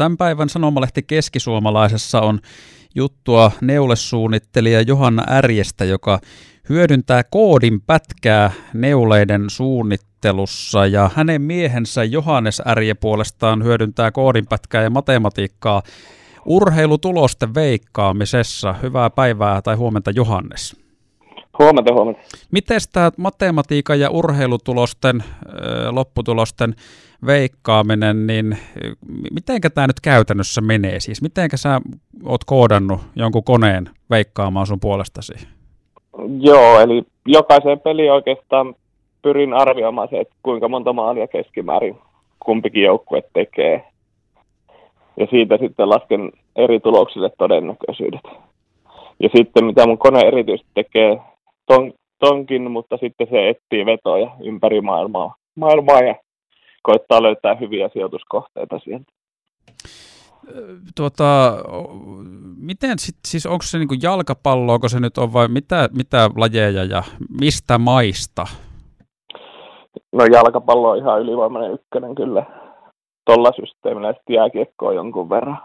tämän päivän sanomalehti Keskisuomalaisessa on juttua neulesuunnittelija Johanna Ärjestä, joka hyödyntää koodin pätkää neuleiden suunnittelussa ja hänen miehensä Johannes Ärje puolestaan hyödyntää koodin pätkää ja matematiikkaa urheilutulosten veikkaamisessa. Hyvää päivää tai huomenta Johannes. Huomenta, huomenta. Miten tämä matematiikan ja urheilutulosten, lopputulosten veikkaaminen, niin mitenkä tämä nyt käytännössä menee? Siis mitenkä sä oot koodannut jonkun koneen veikkaamaan sun puolestasi? Joo, eli jokaiseen peliin oikeastaan pyrin arvioimaan se, että kuinka monta maalia keskimäärin kumpikin joukkue tekee. Ja siitä sitten lasken eri tuloksille todennäköisyydet. Ja sitten mitä mun kone erityisesti tekee ton, tonkin, mutta sitten se etsii vetoja ympäri maailmaa, maailmaa ja koittaa löytää hyviä sijoituskohteita sieltä. Tuota, miten sit, siis onko se niinku jalkapallo, onko se nyt on vai mitä, mitä lajeja ja mistä maista? No jalkapallo on ihan ylivoimainen ykkönen kyllä tuolla systeemillä, sitten jääkiekko on jonkun verran.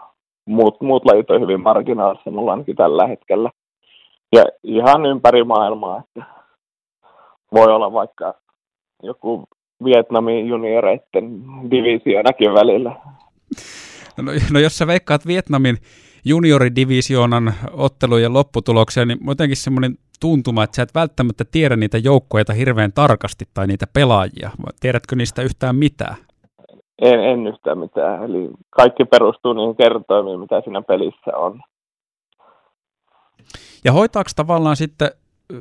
Muut, muut lajit on hyvin marginaalissa mulla ainakin tällä hetkellä. Ja ihan ympäri maailmaa, että voi olla vaikka joku Vietnamin junioreiden divisionakin välillä. No, no jos sä veikkaat Vietnamin junioridivisioonan ottelujen lopputuloksia, niin jotenkin semmoinen tuntuma, että sä et välttämättä tiedä niitä joukkoja hirveän tarkasti tai niitä pelaajia. Tiedätkö niistä yhtään mitään? En, en yhtään mitään. Eli kaikki perustuu niihin kertoimiin, mitä siinä pelissä on. Ja hoitaako tavallaan sitten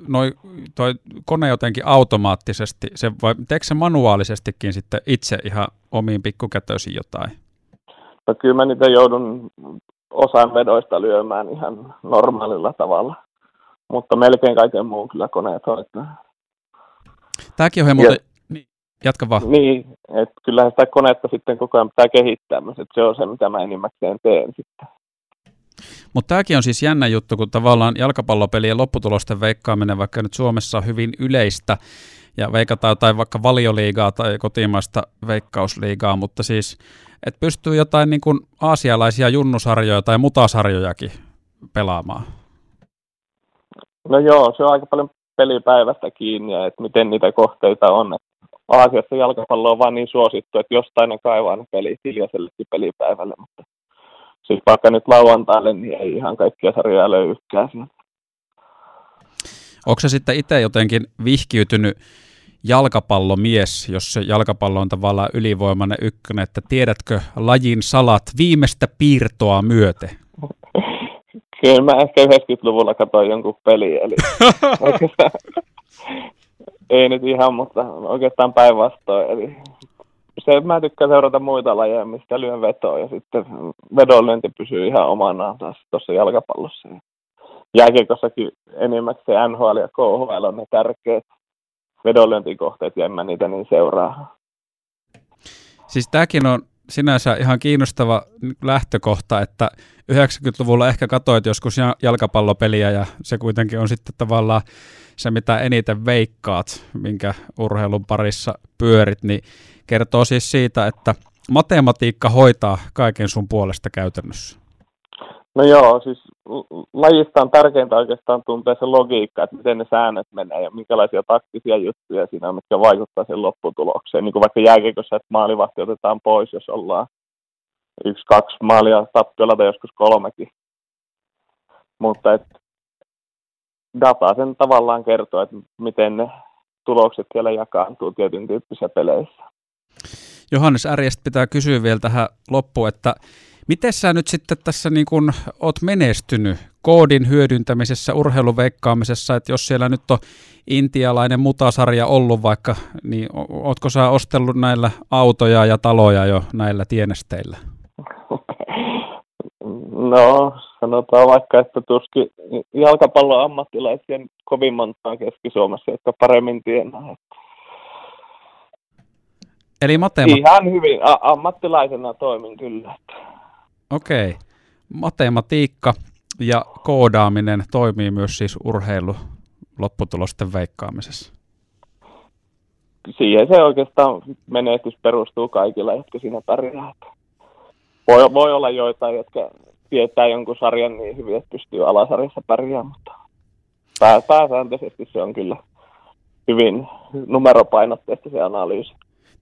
noi, toi kone jotenkin automaattisesti, se, vai teekö se manuaalisestikin sitten itse ihan omiin pikkukätöisiin jotain? No kyllä mä niitä joudun osan vedoista lyömään ihan normaalilla tavalla, mutta melkein kaiken muun kyllä koneet hoitaa. Tämäkin on muuten, niin, jatka vaan. Niin, että kyllähän sitä konetta sitten koko ajan pitää kehittää, että se on se, mitä mä enimmäkseen teen sitten. Mutta tämäkin on siis jännä juttu, kun tavallaan jalkapallopelien lopputulosten veikkaaminen, vaikka nyt Suomessa on hyvin yleistä, ja veikataan jotain vaikka valioliigaa tai kotimaista veikkausliigaa, mutta siis, että pystyy jotain niin kuin aasialaisia junnusarjoja tai mutasarjojakin pelaamaan. No joo, se on aika paljon pelipäivästä kiinni, ja että miten niitä kohteita on. Aasiassa jalkapallo on vaan niin suosittu, että jostain ne kaivaa ne pelit hiljaisellekin pelipäivälle, mutta siis vaikka nyt lauantaille, niin ei ihan kaikkia sarjoja löydykään Onko se sitten itse jotenkin vihkiytynyt jalkapallomies, jos se jalkapallo on tavallaan ylivoimainen ykkönen, että tiedätkö lajin salat viimeistä piirtoa myöte? Kyllä mä ehkä 90-luvulla katsoin jonkun peli, eli oikeastaan, ei nyt ihan, mutta oikeastaan päinvastoin. Eli se, mä tykkään seurata muita lajeja, mistä lyön vetoa ja sitten vedonlyönti pysyy ihan omanaan taas tuossa jalkapallossa. Jääkiekossakin enimmäkseen NHL ja KHL on ne tärkeät vedonlyöntikohteet ja en mä niitä niin seuraa. Siis tämäkin on sinänsä ihan kiinnostava lähtökohta, että 90-luvulla ehkä katsoit joskus jalkapallopeliä ja se kuitenkin on sitten tavallaan se, mitä eniten veikkaat, minkä urheilun parissa pyörit, niin kertoo siis siitä, että matematiikka hoitaa kaiken sun puolesta käytännössä. No joo, siis lajista on tärkeintä oikeastaan tuntea se logiikka, että miten ne säännöt menee ja minkälaisia taktisia juttuja siinä on, mitkä vaikuttaa sen lopputulokseen. Niin kuin vaikka jääkiekossa, että maalivahti otetaan pois, jos ollaan yksi, kaksi maalia tappiolla tai joskus kolmekin. Mutta et data sen tavallaan kertoo, että miten ne tulokset siellä jakaantuu tietyn tyyppisissä peleissä. Johannes Ärjestä pitää kysyä vielä tähän loppuun, että miten sä nyt sitten tässä niin kun oot menestynyt koodin hyödyntämisessä, urheiluveikkaamisessa, että jos siellä nyt on intialainen mutasarja ollut vaikka, niin ootko sä ostellut näillä autoja ja taloja jo näillä tienesteillä? No, sanotaan vaikka, että tuskin jalkapallon ammattilaisia kovin montaa Keski-Suomessa, jotka paremmin tienaa. Eli matematiikka... Ihan hyvin, a- ammattilaisena toimin kyllä. Okei. Okay. Matematiikka ja koodaaminen toimii myös siis urheilu lopputulosten veikkaamisessa. Siihen se oikeastaan menestys perustuu kaikilla, jotka siinä pärjäävät. voi, voi olla joitain, jotka tietää jonkun sarjan niin hyvin, että pystyy alasarjassa pärjäämään, mutta pää, pääsääntöisesti se on kyllä hyvin numeropainotteista se analyysi.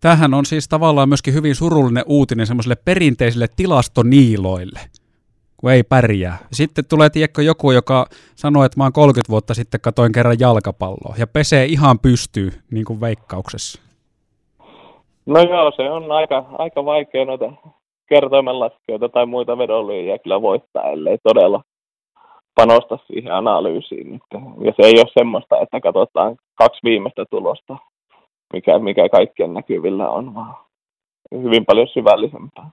Tähän on siis tavallaan myöskin hyvin surullinen uutinen semmoiselle perinteisille tilastoniiloille, kun ei pärjää. Sitten tulee tiekko joku, joka sanoo, että mä oon 30 vuotta sitten katoin kerran jalkapalloa ja pesee ihan pystyy, niin kuin veikkauksessa. No joo, se on aika, aika vaikea noita kertoimenlaskijoita tai muita vedonlyöjiä kyllä voittaa, ellei todella panosta siihen analyysiin. Ja se ei ole semmoista, että katsotaan kaksi viimeistä tulosta, mikä, mikä kaikkien näkyvillä on, vaan hyvin paljon syvällisempää.